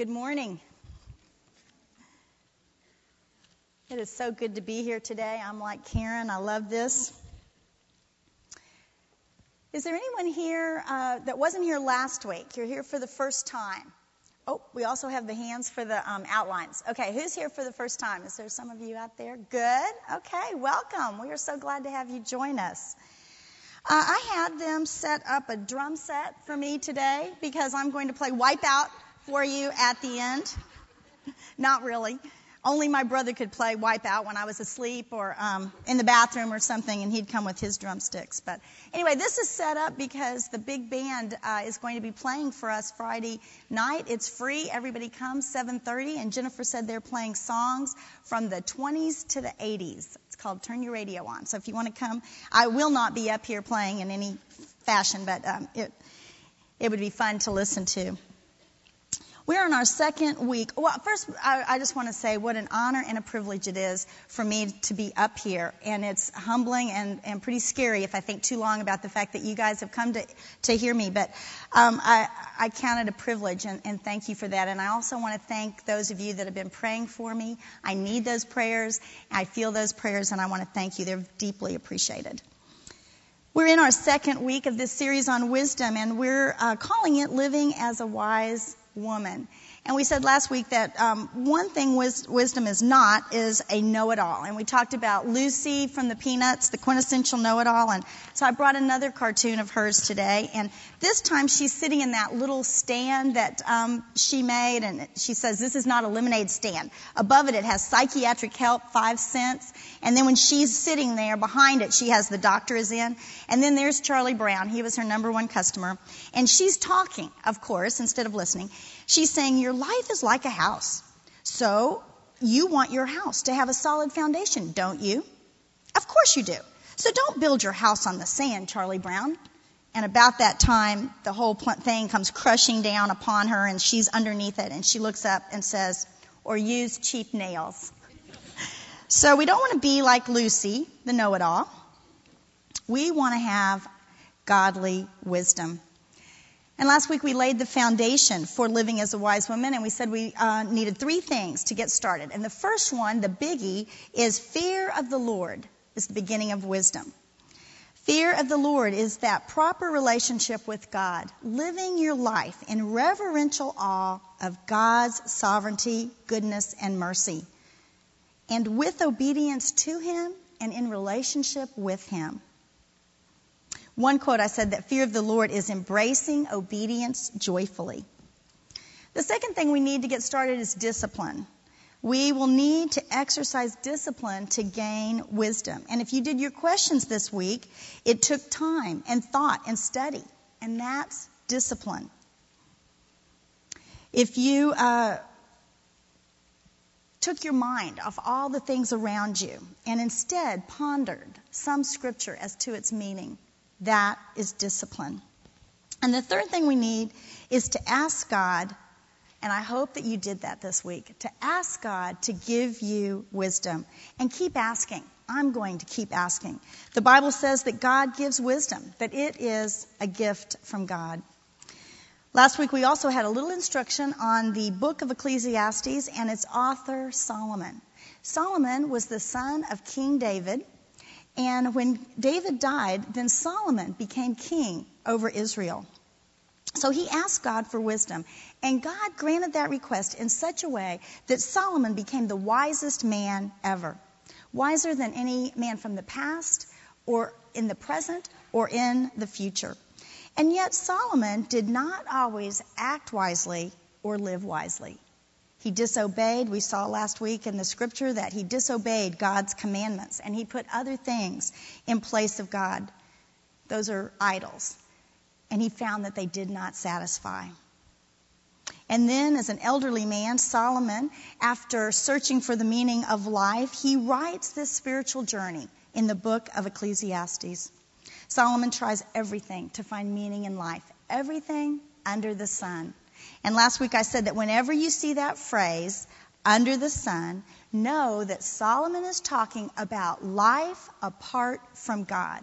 Good morning. It is so good to be here today. I'm like Karen, I love this. Is there anyone here uh, that wasn't here last week? You're here for the first time. Oh, we also have the hands for the um, outlines. Okay, who's here for the first time? Is there some of you out there? Good. Okay, welcome. We are so glad to have you join us. Uh, I had them set up a drum set for me today because I'm going to play Wipeout for you at the end. Not really. Only my brother could play Wipeout when I was asleep or um, in the bathroom or something, and he'd come with his drumsticks. But anyway, this is set up because the big band uh, is going to be playing for us Friday night. It's free. Everybody comes 7:30, and Jennifer said they're playing songs from the 20s to the 80s. It's called Turn Your Radio On. So if you want to come, I will not be up here playing in any fashion, but um, it it would be fun to listen to. We're in our second week. Well, first, I, I just want to say what an honor and a privilege it is for me to be up here. And it's humbling and, and pretty scary if I think too long about the fact that you guys have come to, to hear me. But um, I, I count it a privilege, and, and thank you for that. And I also want to thank those of you that have been praying for me. I need those prayers. I feel those prayers, and I want to thank you. They're deeply appreciated. We're in our second week of this series on wisdom, and we're uh, calling it Living as a Wise woman. And we said last week that um, one thing wis- wisdom is not is a know-it-all. And we talked about Lucy from the Peanuts, the quintessential know-it-all. And so I brought another cartoon of hers today. And this time she's sitting in that little stand that um, she made, and she says this is not a lemonade stand. Above it, it has psychiatric help, five cents. And then when she's sitting there, behind it, she has the doctor is in. And then there's Charlie Brown. He was her number one customer. And she's talking, of course, instead of listening. She's saying, Your life is like a house. So you want your house to have a solid foundation, don't you? Of course you do. So don't build your house on the sand, Charlie Brown. And about that time, the whole thing comes crushing down upon her, and she's underneath it, and she looks up and says, Or use cheap nails. So we don't want to be like Lucy, the know it all. We want to have godly wisdom. And last week we laid the foundation for living as a wise woman, and we said we uh, needed three things to get started. And the first one, the biggie, is fear of the Lord is the beginning of wisdom. Fear of the Lord is that proper relationship with God, living your life in reverential awe of God's sovereignty, goodness, and mercy, and with obedience to Him and in relationship with Him. One quote I said that fear of the Lord is embracing obedience joyfully. The second thing we need to get started is discipline. We will need to exercise discipline to gain wisdom. And if you did your questions this week, it took time and thought and study, and that's discipline. If you uh, took your mind off all the things around you and instead pondered some scripture as to its meaning, that is discipline. And the third thing we need is to ask God, and I hope that you did that this week, to ask God to give you wisdom and keep asking. I'm going to keep asking. The Bible says that God gives wisdom, that it is a gift from God. Last week we also had a little instruction on the book of Ecclesiastes and its author, Solomon. Solomon was the son of King David. And when David died, then Solomon became king over Israel. So he asked God for wisdom, and God granted that request in such a way that Solomon became the wisest man ever. Wiser than any man from the past, or in the present, or in the future. And yet Solomon did not always act wisely or live wisely. He disobeyed. We saw last week in the scripture that he disobeyed God's commandments and he put other things in place of God. Those are idols. And he found that they did not satisfy. And then, as an elderly man, Solomon, after searching for the meaning of life, he writes this spiritual journey in the book of Ecclesiastes. Solomon tries everything to find meaning in life, everything under the sun. And last week I said that whenever you see that phrase, under the sun, know that Solomon is talking about life apart from God.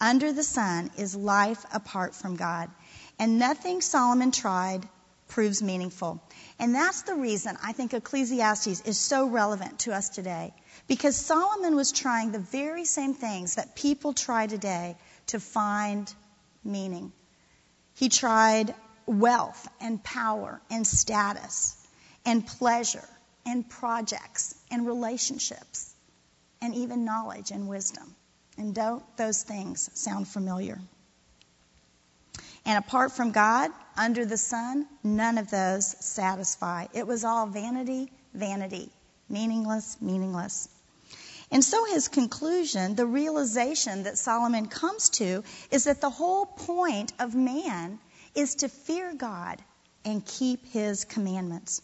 Under the sun is life apart from God. And nothing Solomon tried proves meaningful. And that's the reason I think Ecclesiastes is so relevant to us today. Because Solomon was trying the very same things that people try today to find meaning. He tried wealth and power and status and pleasure and projects and relationships and even knowledge and wisdom. And don't those things sound familiar? And apart from God, under the sun, none of those satisfy. It was all vanity, vanity, meaningless, meaningless. And so his conclusion, the realization that Solomon comes to, is that the whole point of man is to fear God and keep his commandments.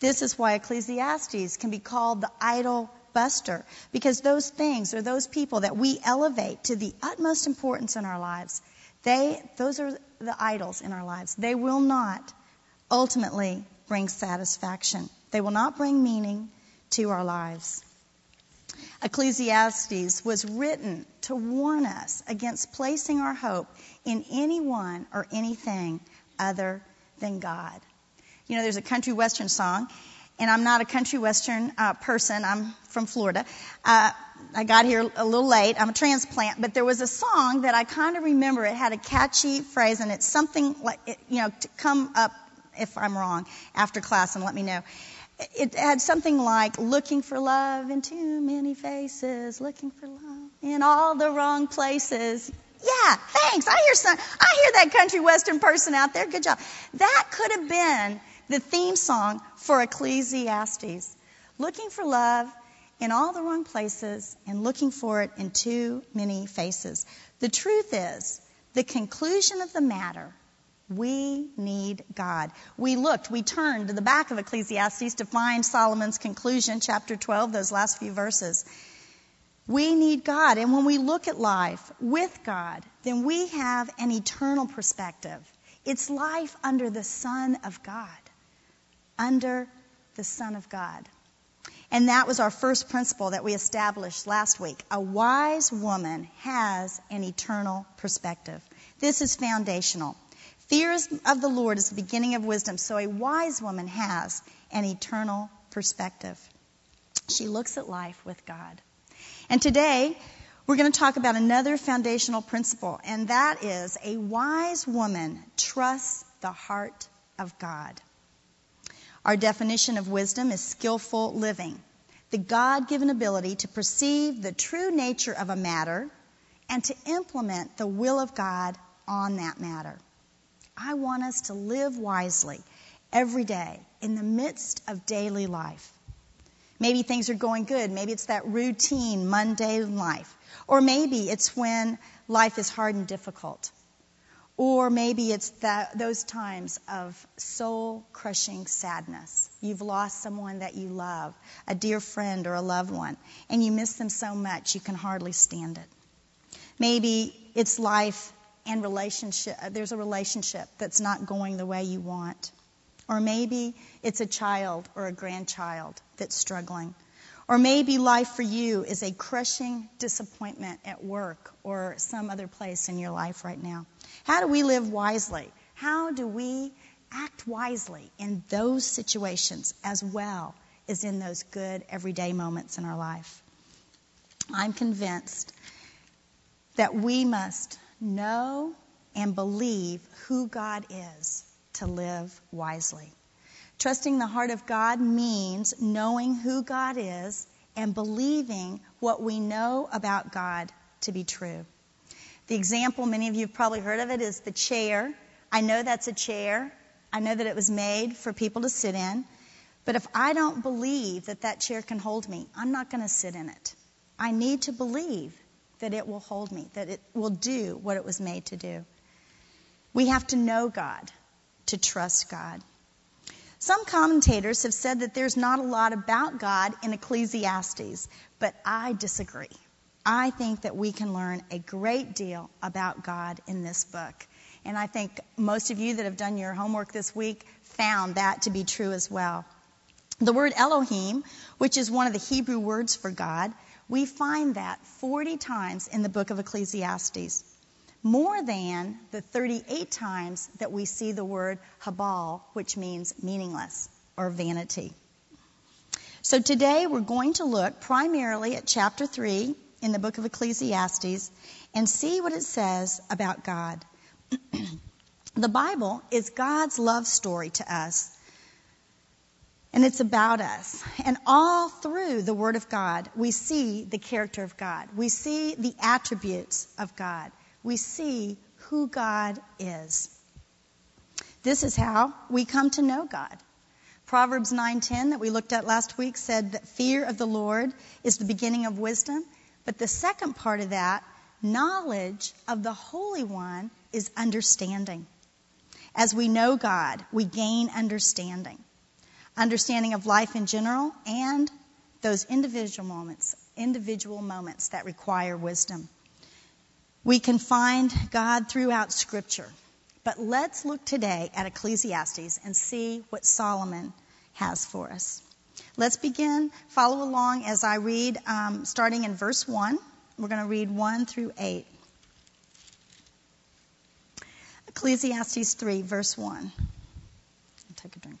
This is why Ecclesiastes can be called the idol buster, because those things or those people that we elevate to the utmost importance in our lives, they, those are the idols in our lives. They will not ultimately bring satisfaction. They will not bring meaning to our lives. Ecclesiastes was written to warn us against placing our hope in anyone or anything other than God. You know, there's a country western song, and I'm not a country western uh, person. I'm from Florida. Uh, I got here a little late. I'm a transplant, but there was a song that I kind of remember. It had a catchy phrase, and it's something like, you know, to come up if I'm wrong after class and let me know. It had something like looking for love in too many faces, looking for love in all the wrong places. Yeah, thanks. I hear some, I hear that country western person out there. Good job. That could have been the theme song for Ecclesiastes. Looking for love in all the wrong places and looking for it in too many faces. The truth is, the conclusion of the matter, we need God. We looked, we turned to the back of Ecclesiastes to find Solomon's conclusion, chapter 12, those last few verses. We need God. And when we look at life with God, then we have an eternal perspective. It's life under the Son of God. Under the Son of God. And that was our first principle that we established last week. A wise woman has an eternal perspective. This is foundational. Fear of the Lord is the beginning of wisdom, so a wise woman has an eternal perspective. She looks at life with God. And today, we're going to talk about another foundational principle, and that is a wise woman trusts the heart of God. Our definition of wisdom is skillful living, the God given ability to perceive the true nature of a matter and to implement the will of God on that matter. I want us to live wisely every day in the midst of daily life. Maybe things are going good. Maybe it's that routine, mundane life. Or maybe it's when life is hard and difficult. Or maybe it's that, those times of soul crushing sadness. You've lost someone that you love, a dear friend or a loved one, and you miss them so much you can hardly stand it. Maybe it's life and relationship, uh, there's a relationship that's not going the way you want. Or maybe it's a child or a grandchild that's struggling. Or maybe life for you is a crushing disappointment at work or some other place in your life right now. How do we live wisely? How do we act wisely in those situations as well as in those good everyday moments in our life? I'm convinced that we must know and believe who God is to live wisely. Trusting the heart of God means knowing who God is and believing what we know about God to be true. The example, many of you have probably heard of it, is the chair. I know that's a chair. I know that it was made for people to sit in. But if I don't believe that that chair can hold me, I'm not going to sit in it. I need to believe that it will hold me, that it will do what it was made to do. We have to know God to trust God. Some commentators have said that there's not a lot about God in Ecclesiastes, but I disagree. I think that we can learn a great deal about God in this book. And I think most of you that have done your homework this week found that to be true as well. The word Elohim, which is one of the Hebrew words for God, we find that 40 times in the book of Ecclesiastes. more than the 38 times that we see the word habal, which means meaningless or vanity. So today we're going to look primarily at chapter 3 in the book of Ecclesiastes and see what it says about God. the Bible is God's love story to us. And it's about us. And all through the Word of God, we see the character of God. We see the attributes of God. We see who God is. This is how we come to know God. Proverbs 9:10 that we looked at last week said that fear of the Lord is the beginning of wisdom, but the second part of that, knowledge of the Holy One is understanding. As we know God, we gain understanding. Understanding of life in general and those individual moments, individual moments that require wisdom. We can find God throughout scripture. But let's look today at Ecclesiastes and see what Solomon has for us. Let's begin. Follow along as I read, um, starting in verse 1. We're going to read 1 through 8. Ecclesiastes 3, verse 1. I'll take a drink.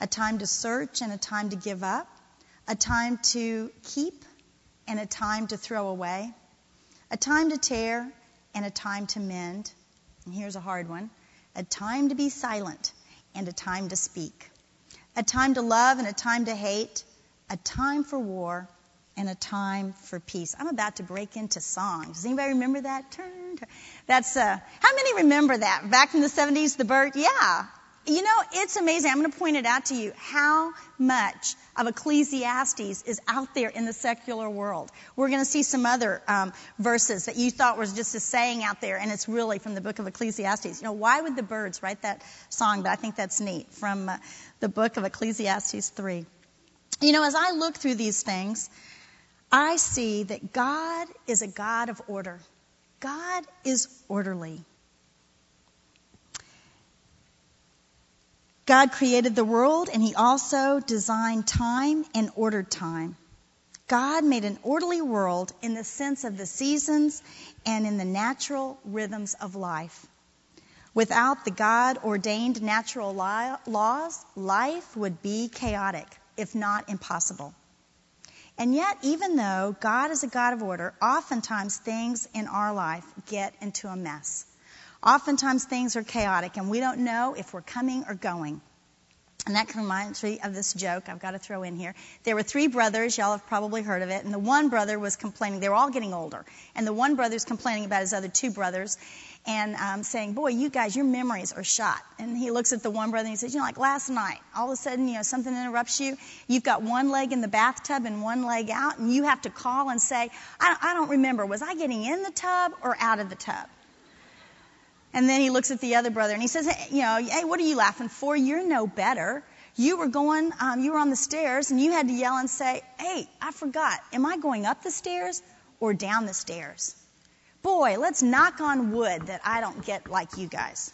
a time to search and a time to give up, a time to keep and a time to throw away, a time to tear and a time to mend. And here's a hard one a time to be silent and a time to speak, a time to love and a time to hate, a time for war and a time for peace. I'm about to break into song. Does anybody remember that? Turn. That's uh, how many remember that back in the 70s? The bird, yeah. You know, it's amazing. I'm going to point it out to you how much of Ecclesiastes is out there in the secular world. We're going to see some other um, verses that you thought was just a saying out there, and it's really from the book of Ecclesiastes. You know, why would the Byrds write that song? But I think that's neat from uh, the book of Ecclesiastes 3. You know, as I look through these things, I see that God is a God of order. God is orderly. God created the world and he also designed time and ordered time. God made an orderly world in the sense of the seasons and in the natural rhythms of life. Without the God ordained natural laws, life would be chaotic, if not impossible. And yet, even though God is a God of order, oftentimes things in our life get into a mess. Oftentimes things are chaotic and we don't know if we're coming or going. And that reminds me of this joke I've got to throw in here. There were three brothers, y'all have probably heard of it, and the one brother was complaining, they were all getting older, and the one brother's complaining about his other two brothers and um, saying, Boy, you guys, your memories are shot. And he looks at the one brother and he says, You know, like last night, all of a sudden, you know, something interrupts you. You've got one leg in the bathtub and one leg out, and you have to call and say, I, I don't remember, was I getting in the tub or out of the tub? And then he looks at the other brother and he says, hey, you know, hey, what are you laughing for? You're no better. You were going, um, you were on the stairs and you had to yell and say, hey, I forgot. Am I going up the stairs or down the stairs? Boy, let's knock on wood that I don't get like you guys.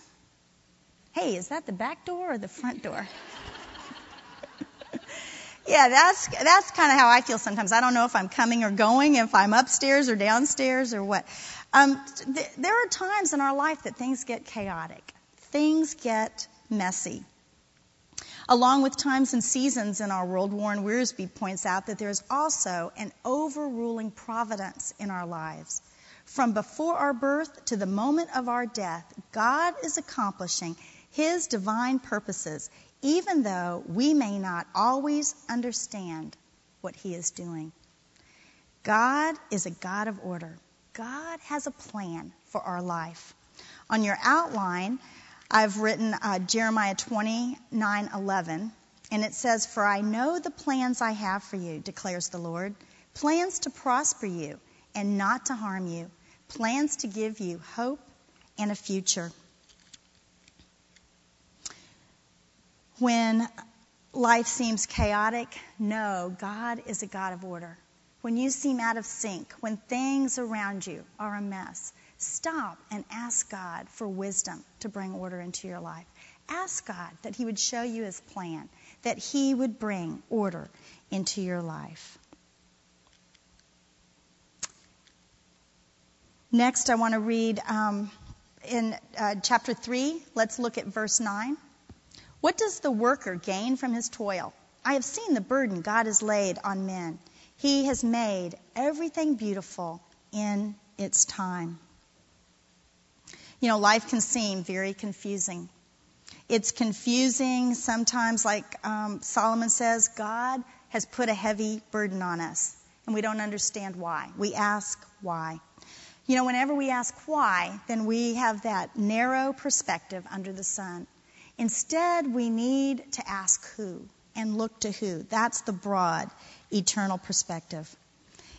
Hey, is that the back door or the front door? yeah, that's that's kind of how I feel sometimes. I don't know if I'm coming or going, if I'm upstairs or downstairs or what. Um, th- there are times in our life that things get chaotic, things get messy. Along with times and seasons in our world, Warren Wiersbe points out that there is also an overruling providence in our lives. From before our birth to the moment of our death, God is accomplishing His divine purposes, even though we may not always understand what He is doing. God is a God of order. God has a plan for our life. On your outline, I've written uh, Jeremiah 29:11, and it says, "For I know the plans I have for you," declares the Lord, plans to prosper you and not to harm you, plans to give you hope and a future. When life seems chaotic, no, God is a God of order. When you seem out of sync, when things around you are a mess, stop and ask God for wisdom to bring order into your life. Ask God that He would show you His plan, that He would bring order into your life. Next, I want to read um, in uh, chapter 3. Let's look at verse 9. What does the worker gain from his toil? I have seen the burden God has laid on men. He has made everything beautiful in its time. You know, life can seem very confusing. It's confusing sometimes, like um, Solomon says, God has put a heavy burden on us, and we don't understand why. We ask why. You know, whenever we ask why, then we have that narrow perspective under the sun. Instead, we need to ask who and look to who. That's the broad, eternal perspective.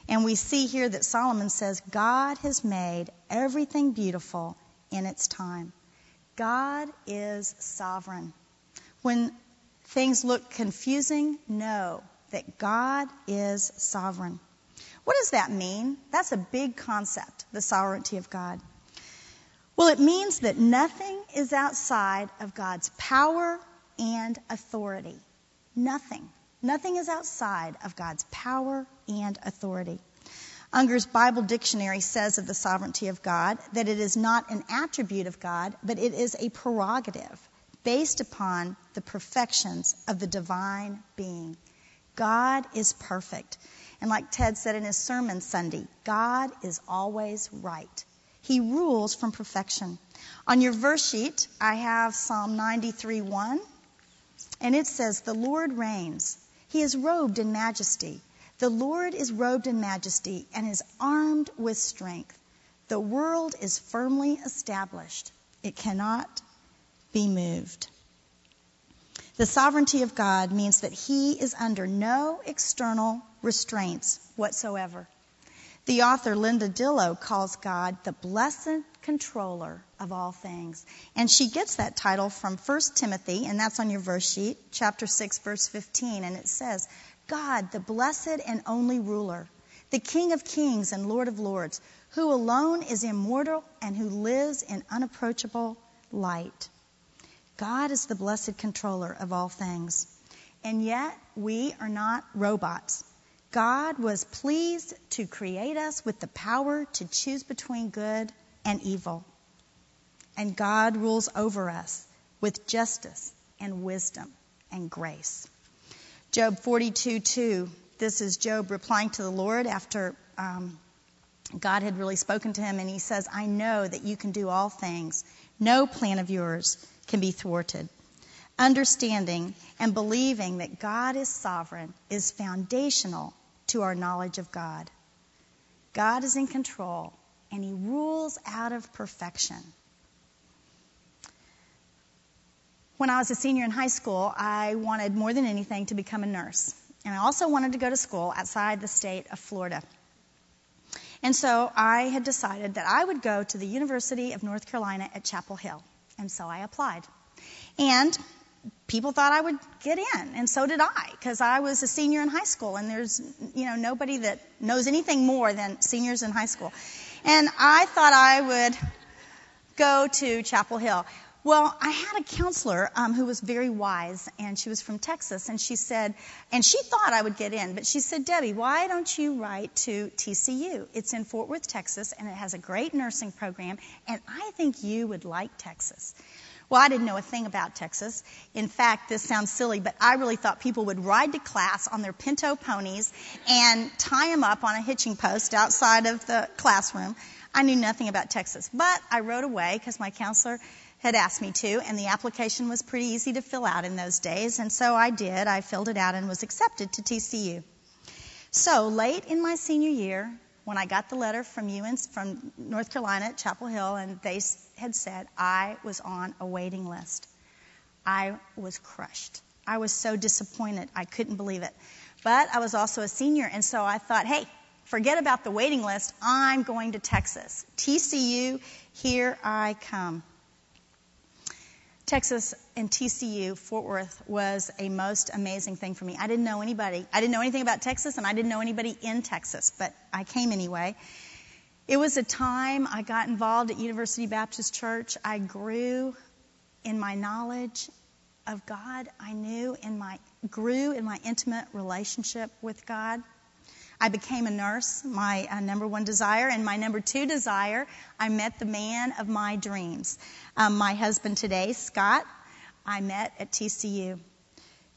And we see here that Solomon says, God has made everything beautiful in its time. God is sovereign. When things look confusing, know that God is sovereign. What does that mean? That's a big concept, the sovereignty of God. Well, it means that nothing is outside of God's power and authority. Nothing. Nothing is outside of God's power and authority. Unger's Bible Dictionary says of the sovereignty of God that it is not an attribute of God, but it is a prerogative based upon the perfections of the divine being. God is perfect. And like Ted said in his sermon Sunday, God is always right. He rules from perfection. On your verse sheet, I have Psalm 93 1, and it says, The Lord reigns. He is robed in majesty. The Lord is robed in majesty and is armed with strength. The world is firmly established, it cannot be moved. The sovereignty of God means that He is under no external restraints whatsoever. The author Linda Dillow calls God the blessed controller of all things. And she gets that title from 1 Timothy, and that's on your verse sheet, chapter 6, verse 15. And it says, God, the blessed and only ruler, the King of kings and Lord of lords, who alone is immortal and who lives in unapproachable light. God is the blessed controller of all things. And yet, we are not robots. God was pleased to create us with the power to choose between good and evil. And God rules over us with justice and wisdom and grace. Job 42 2. This is Job replying to the Lord after um, God had really spoken to him, and he says, I know that you can do all things. No plan of yours can be thwarted. Understanding and believing that God is sovereign is foundational to our knowledge of God. God is in control and he rules out of perfection. When I was a senior in high school, I wanted more than anything to become a nurse. And I also wanted to go to school outside the state of Florida. And so I had decided that I would go to the University of North Carolina at Chapel Hill. And so I applied. And people thought I would get in, and so did I, because I was a senior in high school, and there's you know nobody that knows anything more than seniors in high school. And I thought I would go to Chapel Hill. Well, I had a counselor um, who was very wise, and she was from Texas, and she said, and she thought I would get in, but she said, Debbie, why don't you write to TCU? It's in Fort Worth, Texas, and it has a great nursing program, and I think you would like Texas. Well, I didn't know a thing about Texas. In fact, this sounds silly, but I really thought people would ride to class on their pinto ponies and tie them up on a hitching post outside of the classroom. I knew nothing about Texas, but I rode away because my counselor had asked me to, and the application was pretty easy to fill out in those days, and so I did. I filled it out and was accepted to TCU. So late in my senior year, when I got the letter from UNC, from North Carolina at Chapel Hill, and they had said I was on a waiting list. I was crushed. I was so disappointed. I couldn't believe it. But I was also a senior, and so I thought, hey, Forget about the waiting list. I'm going to Texas. TCU, here I come. Texas and TCU, Fort Worth, was a most amazing thing for me. I didn't know anybody. I didn't know anything about Texas, and I didn't know anybody in Texas, but I came anyway. It was a time I got involved at University Baptist Church. I grew in my knowledge of God. I knew in my grew in my intimate relationship with God. I became a nurse, my uh, number one desire. And my number two desire, I met the man of my dreams. Um, my husband today, Scott, I met at TCU.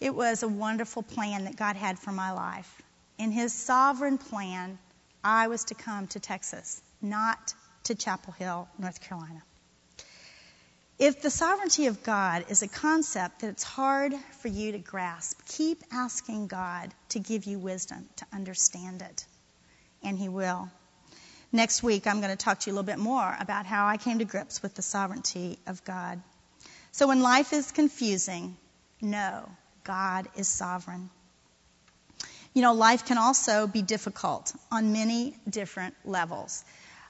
It was a wonderful plan that God had for my life. In His sovereign plan, I was to come to Texas, not to Chapel Hill, North Carolina. If the sovereignty of God is a concept that it's hard for you to grasp, keep asking God to give you wisdom to understand it, and He will. Next week, I'm going to talk to you a little bit more about how I came to grips with the sovereignty of God. So when life is confusing, know God is sovereign. You know, life can also be difficult on many different levels.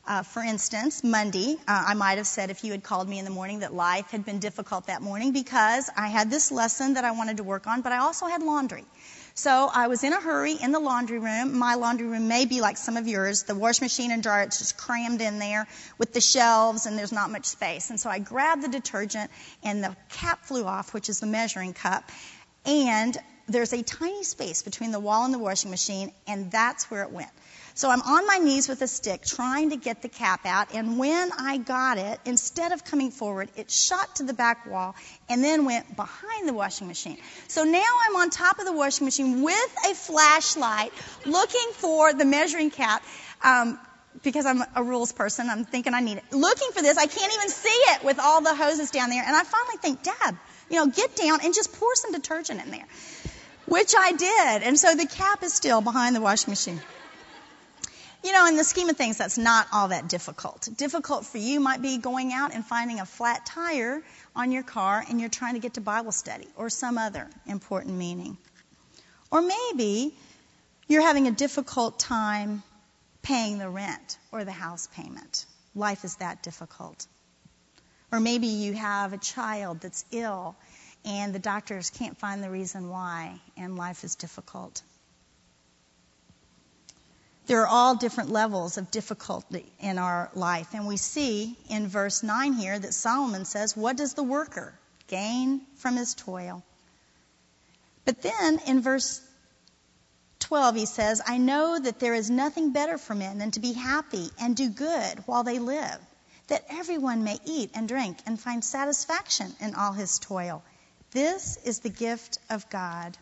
Uh, for instance, Monday, uh, I might have said if you had called me in the morning that life had been difficult that morning because I had this lesson that I wanted to work on, but I also had laundry. So I was in a hurry in the laundry room. My laundry room may be like some of yours. The wash machine and dryer, it's just crammed in there with the shelves and there's not much space. And so I grabbed the detergent and the cap flew off, which is the measuring cup. And there's a tiny space between the wall and the washing machine and that's where it went. So I'm on my knees with a stick trying to get the cap out, and when I got it, instead of coming forward, it shot to the back wall and then went behind the washing machine. So now I'm on top of the washing machine with a flashlight looking for the measuring cap. Um, because I'm a rules person, I'm thinking I need it. Looking for this, I can't even see it with all the hoses down there. And I finally think, Dad, you know, get down and just pour some detergent in there. Which I did. And so the cap is still behind the washing machine. You know, in the scheme of things, that's not all that difficult. Difficult for you might be going out and finding a flat tire on your car and you're trying to get to Bible study or some other important meaning. Or maybe you're having a difficult time paying the rent or the house payment. Life is that difficult. Or maybe you have a child that's ill and the doctors can't find the reason why and life is difficult. There are all different levels of difficulty in our life. And we see in verse 9 here that Solomon says, What does the worker gain from his toil? But then in verse 12, he says, I know that there is nothing better for men than to be happy and do good while they live, that everyone may eat and drink and find satisfaction in all his toil. This is the gift of God.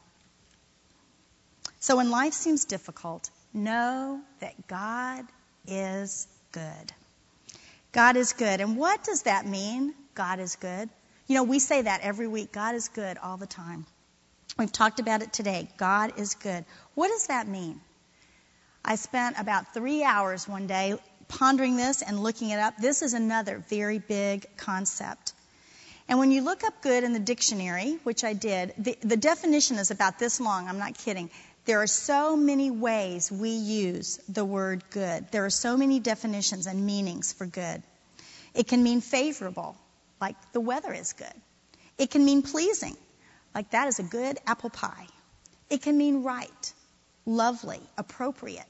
So when life seems difficult, know that God is good. God is good. And what does that mean? God is good. You know, we say that every week. God is good all the time. We've talked about it today. God is good. What does that mean? I spent about three hours one day pondering this and looking it up. This is another very big concept. And when you look up good in the dictionary, which I did, the, the definition is about this long. I'm not kidding. There are so many ways we use the word good. There are so many definitions and meanings for good. It can mean favorable, like the weather is good. It can mean pleasing, like that is a good apple pie. It can mean right, lovely, appropriate,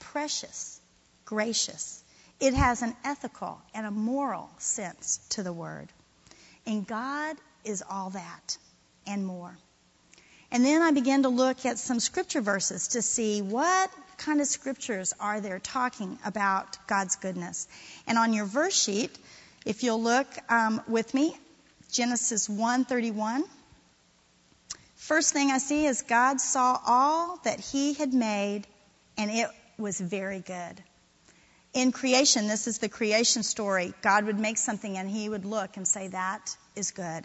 precious, gracious. It has an ethical and a moral sense to the word. And God is all that and more. And then I began to look at some scripture verses to see what kind of scriptures are there talking about God's goodness. And on your verse sheet, if you'll look um, with me, Genesis 1:31. First thing I see is God saw all that He had made, and it was very good. In creation, this is the creation story. God would make something, and He would look and say, "That is good."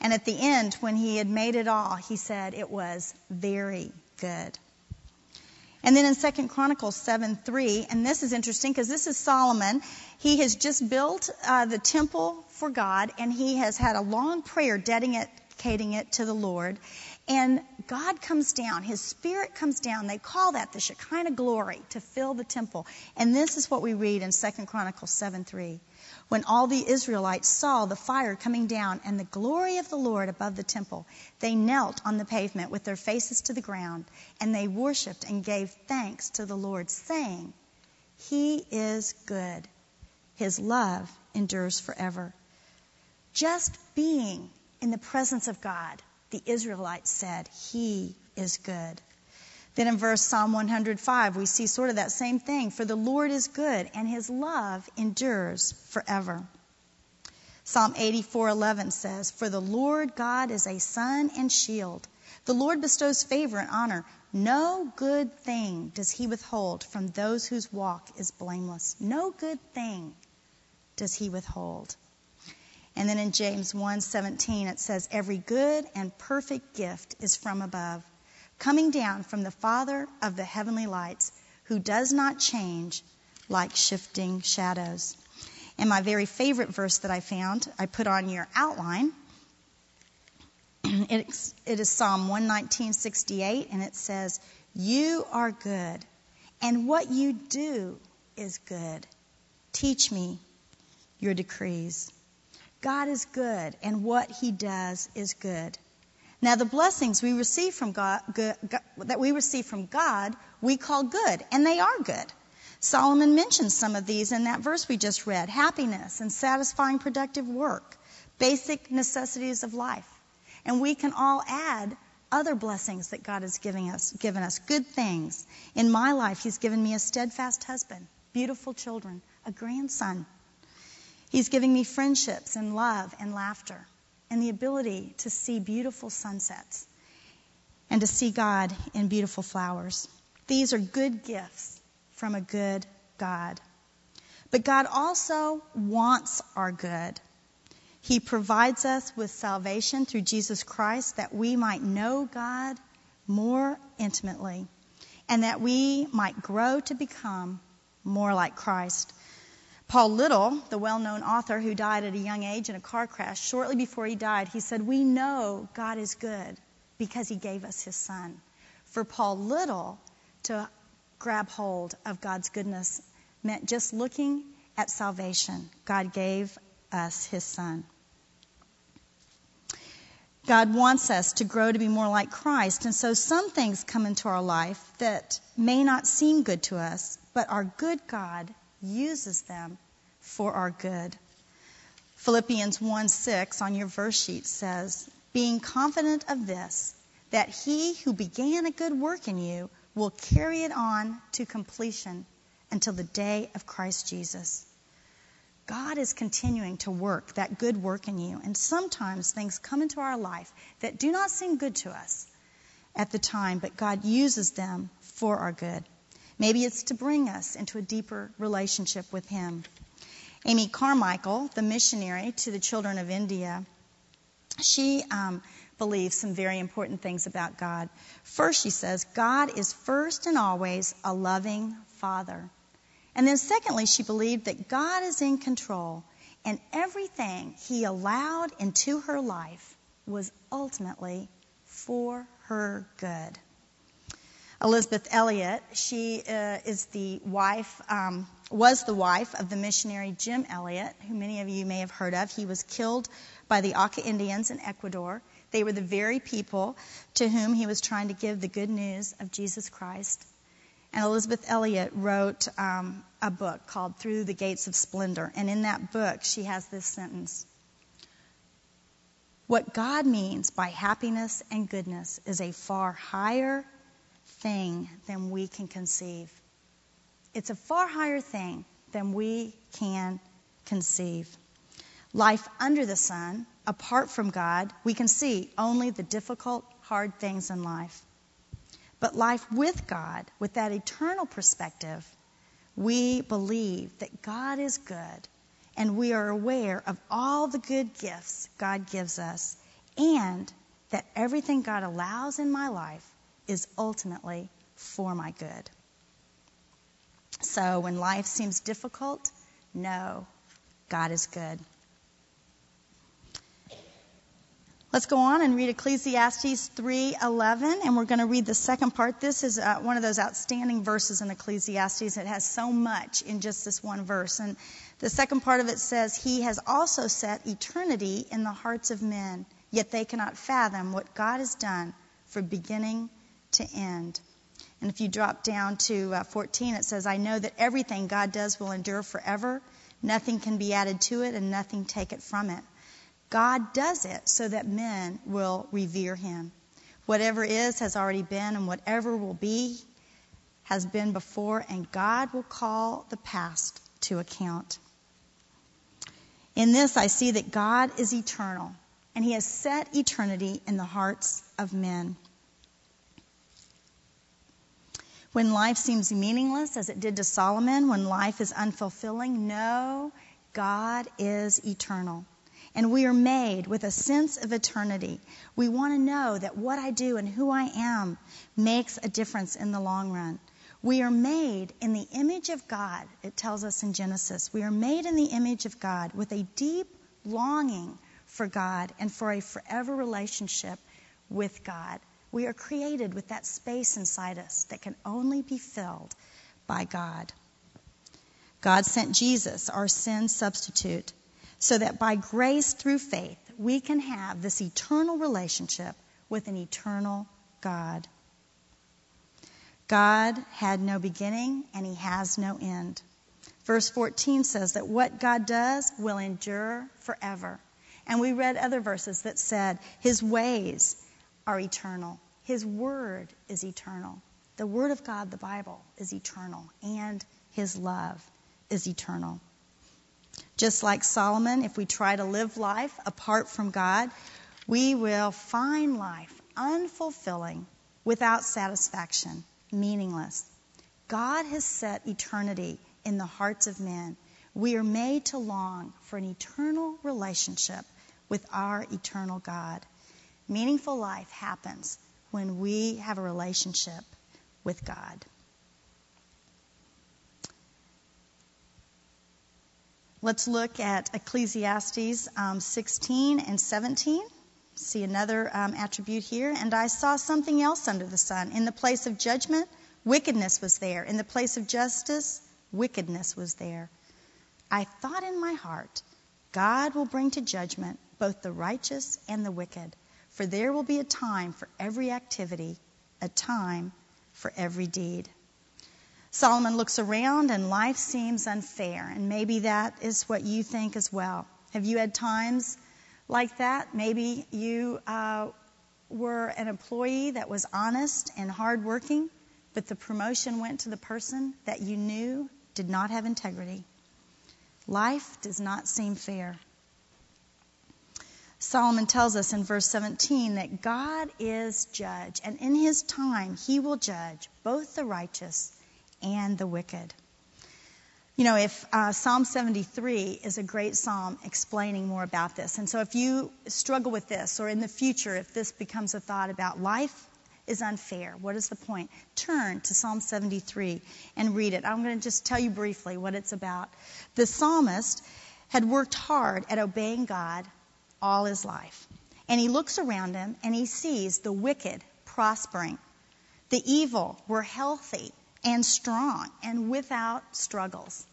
And at the end, when he had made it all, he said it was very good. And then in Second Chronicles 7 3, and this is interesting because this is Solomon. He has just built uh, the temple for God, and he has had a long prayer dedicating it to the Lord. And God comes down, His Spirit comes down. They call that the Shekinah glory to fill the temple. And this is what we read in 2 Chronicles 7 3. When all the Israelites saw the fire coming down and the glory of the Lord above the temple, they knelt on the pavement with their faces to the ground, and they worshiped and gave thanks to the Lord, saying, He is good. His love endures forever. Just being in the presence of God the Israelites said, He is good. Then in verse Psalm 105, we see sort of that same thing. For the Lord is good, and his love endures forever. Psalm 84:11 says, "For the Lord God is a sun and shield. The Lord bestows favor and honor. No good thing does he withhold from those whose walk is blameless. No good thing does he withhold." And then in James 1:17 it says every good and perfect gift is from above, coming down from the Father of the heavenly lights, who does not change like shifting shadows. And my very favorite verse that I found, I put on your outline. it is Psalm 119:68 and it says, "You are good, and what you do is good. Teach me your decrees." God is good, and what He does is good. Now, the blessings we receive from God, good, God, that we receive from God, we call good, and they are good. Solomon mentions some of these in that verse we just read: happiness and satisfying, productive work, basic necessities of life, and we can all add other blessings that God has given us, given us, good things. In my life, He's given me a steadfast husband, beautiful children, a grandson, He's giving me friendships and love and laughter and the ability to see beautiful sunsets and to see God in beautiful flowers. These are good gifts from a good God. But God also wants our good. He provides us with salvation through Jesus Christ that we might know God more intimately and that we might grow to become more like Christ. Paul Little, the well known author who died at a young age in a car crash, shortly before he died, he said, We know God is good because he gave us his son. For Paul Little to grab hold of God's goodness meant just looking at salvation. God gave us his son. God wants us to grow to be more like Christ, and so some things come into our life that may not seem good to us, but our good God uses them for our good. Philippians 1 6 on your verse sheet says, Being confident of this, that he who began a good work in you will carry it on to completion until the day of Christ Jesus. God is continuing to work that good work in you, and sometimes things come into our life that do not seem good to us at the time, but God uses them for our good. Maybe it's to bring us into a deeper relationship with Him. Amy Carmichael, the missionary to the children of India, she um, believes some very important things about God. First, she says, God is first and always a loving Father. And then, secondly, she believed that God is in control and everything He allowed into her life was ultimately for her good. Elisabeth Elliot. She uh, is the wife, um, was the wife of the missionary Jim Elliot, who many of you may have heard of. He was killed by the Auca Indians in Ecuador. They were the very people to whom he was trying to give the good news of Jesus Christ. And Elisabeth Elliot wrote um, a book called Through the Gates of Splendor. And in that book, she has this sentence What God means by happiness and goodness is a far higher thing than we can conceive. It's a far higher thing than we can conceive. Life under the sun, apart from God, we can see only the difficult, hard things in life. But life with God, with that eternal perspective, we believe that God is good and we are aware of all the good gifts God gives us and that everything God allows in my life is ultimately for my good. So when life seems difficult, know God is good. Let's go on and read Ecclesiastes 3:11 and we're going to read the second part. This is uh, one of those outstanding verses in Ecclesiastes. It has so much in just this one verse. And the second part of it says, "He has also set eternity in the hearts of men, yet they cannot fathom what God has done from beginning to end." And if you drop down to uh, 14, it says, "I know that everything God does will endure forever. Nothing can be added to it and nothing take it from it." God does it so that men will revere him. Whatever is has already been, and whatever will be has been before, and God will call the past to account. In this, I see that God is eternal, and he has set eternity in the hearts of men. When life seems meaningless, as it did to Solomon, when life is unfulfilling, no, God is eternal and we are made with a sense of eternity. We want to know that what I do and who I am makes a difference in the long run. We are made in the image of God, it tells us in Genesis. We are made in the image of God with a deep longing for God and for a forever relationship with God. We are created with that space inside us that can only be filled by God. God sent Jesus, our sin substitute, so that by grace through faith, we can have this eternal relationship with an eternal God. God had no beginning and he has no end. Verse 14 says that what God does will endure forever. And we read other verses that said his ways are eternal. His word is eternal. The word of God, the Bible, is eternal. And his love is eternal. Just like Solomon, if we try to live life apart from God, we will find life unfulfilling, without satisfaction, meaningless. God has set eternity in the hearts of men. We are made to long for an eternal relationship with our eternal God. Meaningful life happens when we have a relationship with God. Let's look at Ecclesiastes um, 16 and 17. See another um, attribute here. And I saw something else under the sun. In the place of judgment, wickedness was there. In the place of justice, wickedness was there. I thought in my heart, God will bring to judgment both the righteous and the wicked. For there will be a time for every activity, a time for every deed. Solomon looks around and life seems unfair, and maybe that is what you think as well. Have you had times like that? Maybe you uh, were an employee that was honest and hardworking, but the promotion went to the person that you knew did not have integrity. Life does not seem fair. Solomon tells us in verse 17 that God is judge, and in his time he will judge both the righteous and the wicked. You know, if uh, Psalm 73 is a great psalm explaining more about this. And so if you struggle with this, or in the future, if this becomes a thought about life is unfair, what is the point? Turn to Psalm 73 and read it. I'm going to just tell you briefly what it's about. The psalmist had worked hard at obeying God all his life. And he looks around him and he sees the wicked prospering. The evil were healthy and strong and without struggles.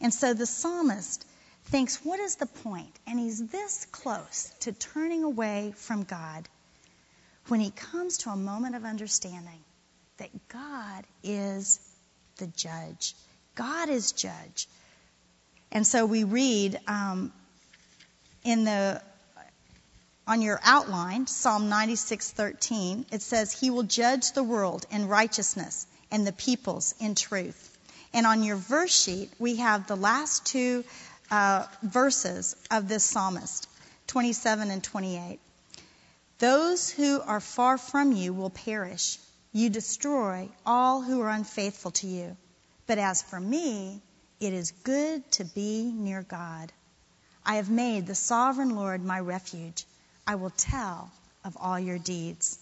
And so the psalmist thinks, what is the point? And he's this close to turning away from God when he comes to a moment of understanding that God is the judge. God is judge. And so we read um, in the on your outline, Psalm 96:13, it says, "He will judge the world in righteousness and the peoples in truth. And on your verse sheet, we have the last two uh, verses of this psalmist, 27 and 28. Those who are far from you will perish. You destroy all who are unfaithful to you. But as for me, it is good to be near God. I have made the sovereign Lord my refuge. I will tell of all your deeds.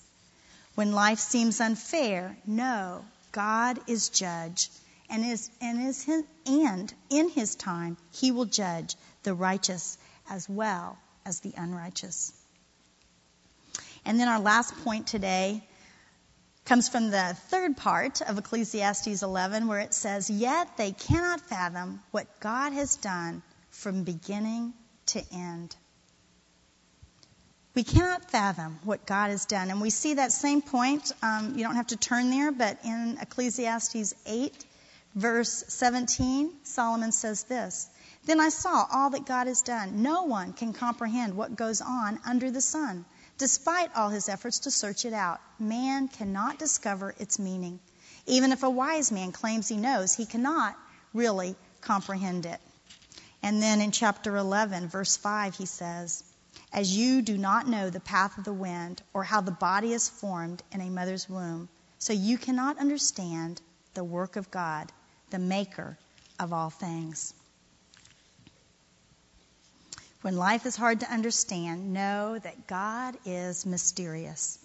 When life seems unfair, know God is judge, and, is, and, is his, and in his time he will judge the righteous as well as the unrighteous. And then our last point today comes from the third part of Ecclesiastes 11, where it says, Yet they cannot fathom what God has done from beginning to end. We cannot fathom what God has done. And we see that same point. Um, you don't have to turn there, but in Ecclesiastes 8, verse 17, Solomon says this Then I saw all that God has done. No one can comprehend what goes on under the sun despite all his efforts to search it out. Man cannot discover its meaning. Even if a wise man claims he knows, he cannot really comprehend it. And then in chapter 11, verse 5, he says, As you do not know the path of the wind or how the body is formed in a mother's womb, so you cannot understand the work of God, the maker of all things. When life is hard to understand, know that God is mysterious.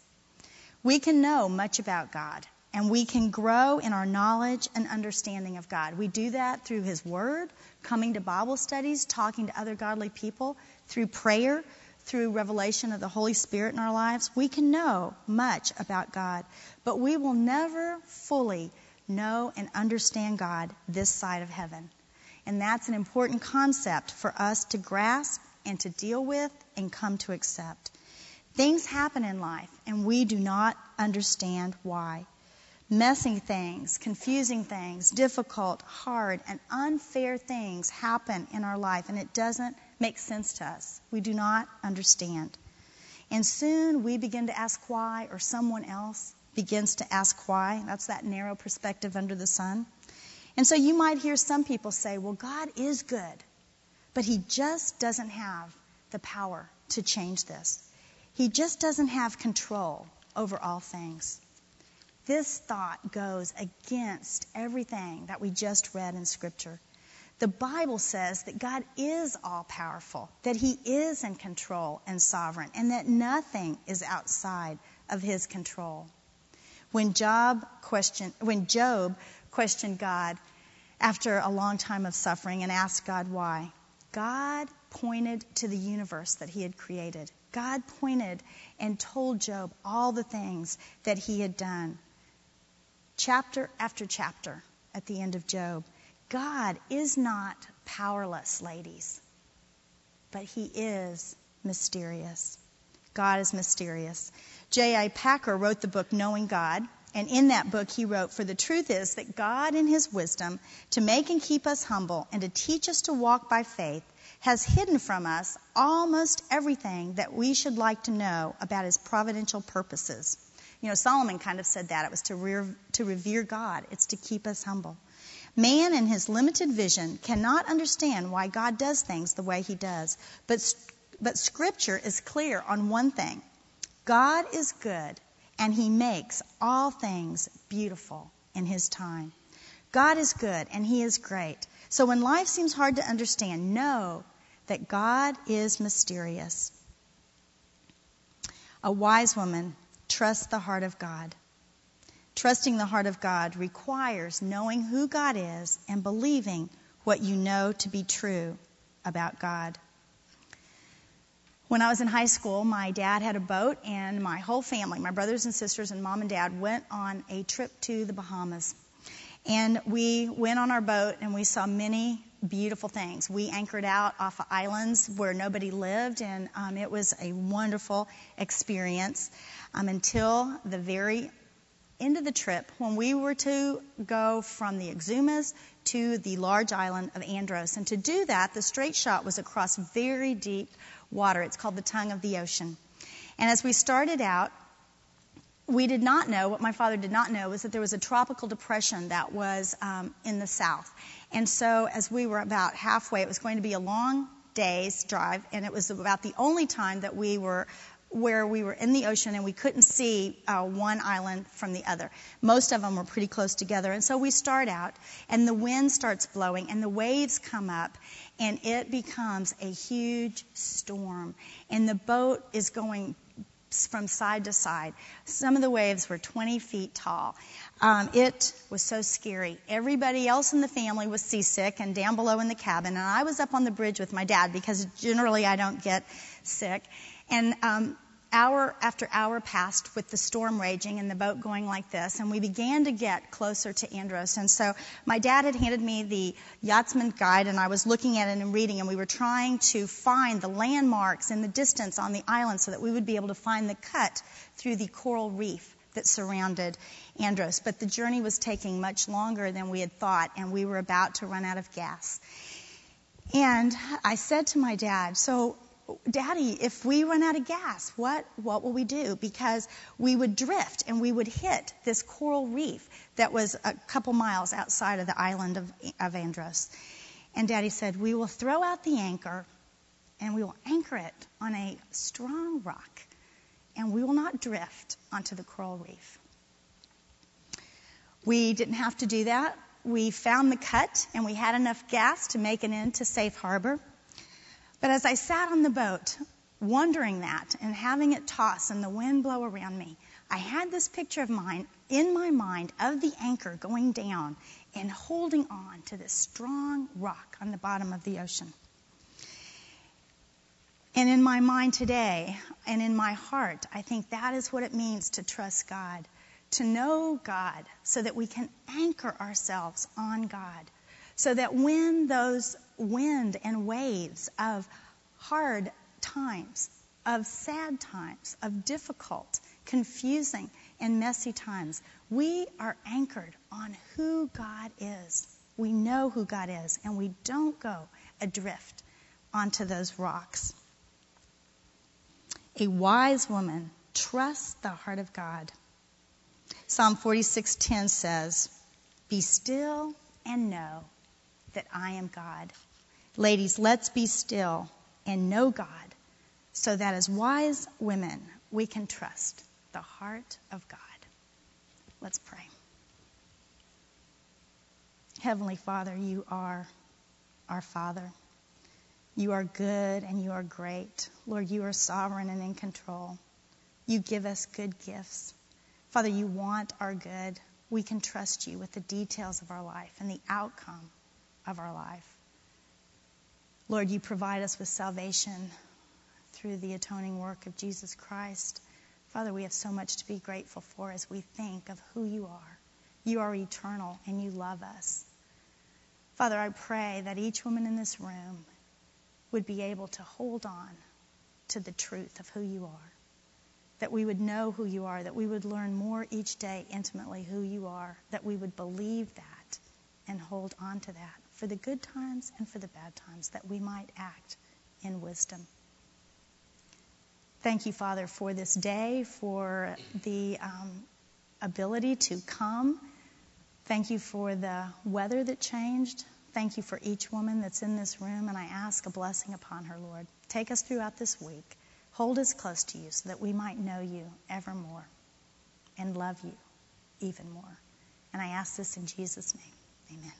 We can know much about God, and we can grow in our knowledge and understanding of God. We do that through His Word, coming to Bible studies, talking to other godly people, through prayer, through revelation of the Holy Spirit in our lives. We can know much about God, but we will never fully know and understand God this side of heaven. And that's an important concept for us to grasp and to deal with and come to accept. Things happen in life, and we do not understand why. Messy things, confusing things, difficult, hard, and unfair things happen in our life, and it doesn't make sense to us. We do not understand. And soon we begin to ask why, or someone else begins to ask why. That's that narrow perspective under the sun. And so you might hear some people say, well, God is good. But he just doesn't have the power to change this. He just doesn't have control over all things. This thought goes against everything that we just read in Scripture. The Bible says that God is all powerful, that He is in control and sovereign, and that nothing is outside of His control. When Job questioned, when Job questioned God after a long time of suffering and asked God why, God pointed to the universe that he had created. God pointed and told Job all the things that he had done. Chapter after chapter at the end of Job. God is not powerless, ladies, but he is mysterious. God is mysterious. J.I. Packer wrote the book Knowing God, and in that book, he wrote, For the truth is that God, in his wisdom, to make and keep us humble and to teach us to walk by faith, has hidden from us almost everything that we should like to know about his providential purposes. You know, Solomon kind of said that. It was to, to revere God, it's to keep us humble. Man, in his limited vision, cannot understand why God does things the way he does. But, but Scripture is clear on one thing God is good and he makes all things beautiful in his time. God is good and he is great. So when life seems hard to understand, know that God is mysterious. A wise woman trusts the heart of God. Trusting the heart of God requires knowing who God is and believing what you know to be true about God. When I was in high school, my dad had a boat, and my whole family, my brothers and sisters, and mom and dad, went on a trip to the Bahamas. And we went on our boat and we saw many beautiful things. We anchored out off of islands where nobody lived, and um, it was a wonderful experience um, until the very end of the trip when we were to go from the Exumas to the large island of Andros. And to do that, the straight shot was across very deep water. It's called the tongue of the ocean. And as we started out, we did not know, what my father did not know, was that there was a tropical depression that was um, in the south. And so, as we were about halfway, it was going to be a long day's drive, and it was about the only time that we were where we were in the ocean and we couldn't see uh, one island from the other. Most of them were pretty close together. And so we start out, and the wind starts blowing, and the waves come up, and it becomes a huge storm. And the boat is going from side to side. Some of the waves were 20 feet tall. Um, it was so scary. Everybody else in the family was seasick and down below in the cabin, and I was up on the bridge with my dad because generally I don't get sick. And um, hour after hour passed with the storm raging and the boat going like this, and we began to get closer to Andros. And so my dad had handed me the yachtsman guide, and I was looking at it and reading, and we were trying to find the landmarks in the distance on the island so that we would be able to find the cut through the coral reef that surrounded Andros. But the journey was taking much longer than we had thought, and we were about to run out of gas. And I said to my dad, So Daddy, if we run out of gas, what, what will we do? Because we would drift and we would hit this coral reef that was a couple miles outside of the island of, of Andros. And Daddy said, We will throw out the anchor and we will anchor it on a strong rock and we will not drift onto the coral reef. We didn't have to do that. We found the cut and we had enough gas to make it into safe harbor. But as I sat on the boat, wondering that and having it toss and the wind blow around me, I had this picture of mine in my mind of the anchor going down and holding on to this strong rock on the bottom of the ocean. And in my mind today and in my heart, I think that is what it means to trust God, to know God so that we can anchor ourselves on God, so that when those wind and waves of hard times, of sad times, of difficult, confusing, and messy times. We are anchored on who God is. We know who God is, and we don't go adrift onto those rocks. A wise woman trusts the heart of God. Psalm 46:10 says, "Be still and know that I am God." Ladies, let's be still and know God so that as wise women, we can trust the heart of God. Let's pray. Heavenly Father, you are our Father. You are good and you are great. Lord, you are sovereign and in control. You give us good gifts. Father, you want our good. We can trust you with the details of our life and the outcome of our life. Lord, you provide us with salvation through the atoning work of Jesus Christ. Father, we have so much to be grateful for as we think of who you are. You are eternal and you love us. Father, I pray that each woman in this room would be able to hold on to the truth of who you are. That we would know who you are, that we would learn more each day intimately who you are, that we would believe that and hold on to that for the good times and for the bad times, that we might act in wisdom. Thank you, Father, for this day, for the um, ability to come. Thank you for the weather that changed. Thank you for each woman that's in this room, and I ask a blessing upon her, Lord. Take us throughout this week. Hold us close to you so that we might know you evermore and love you even more. And I ask this in Jesus' name. Amen.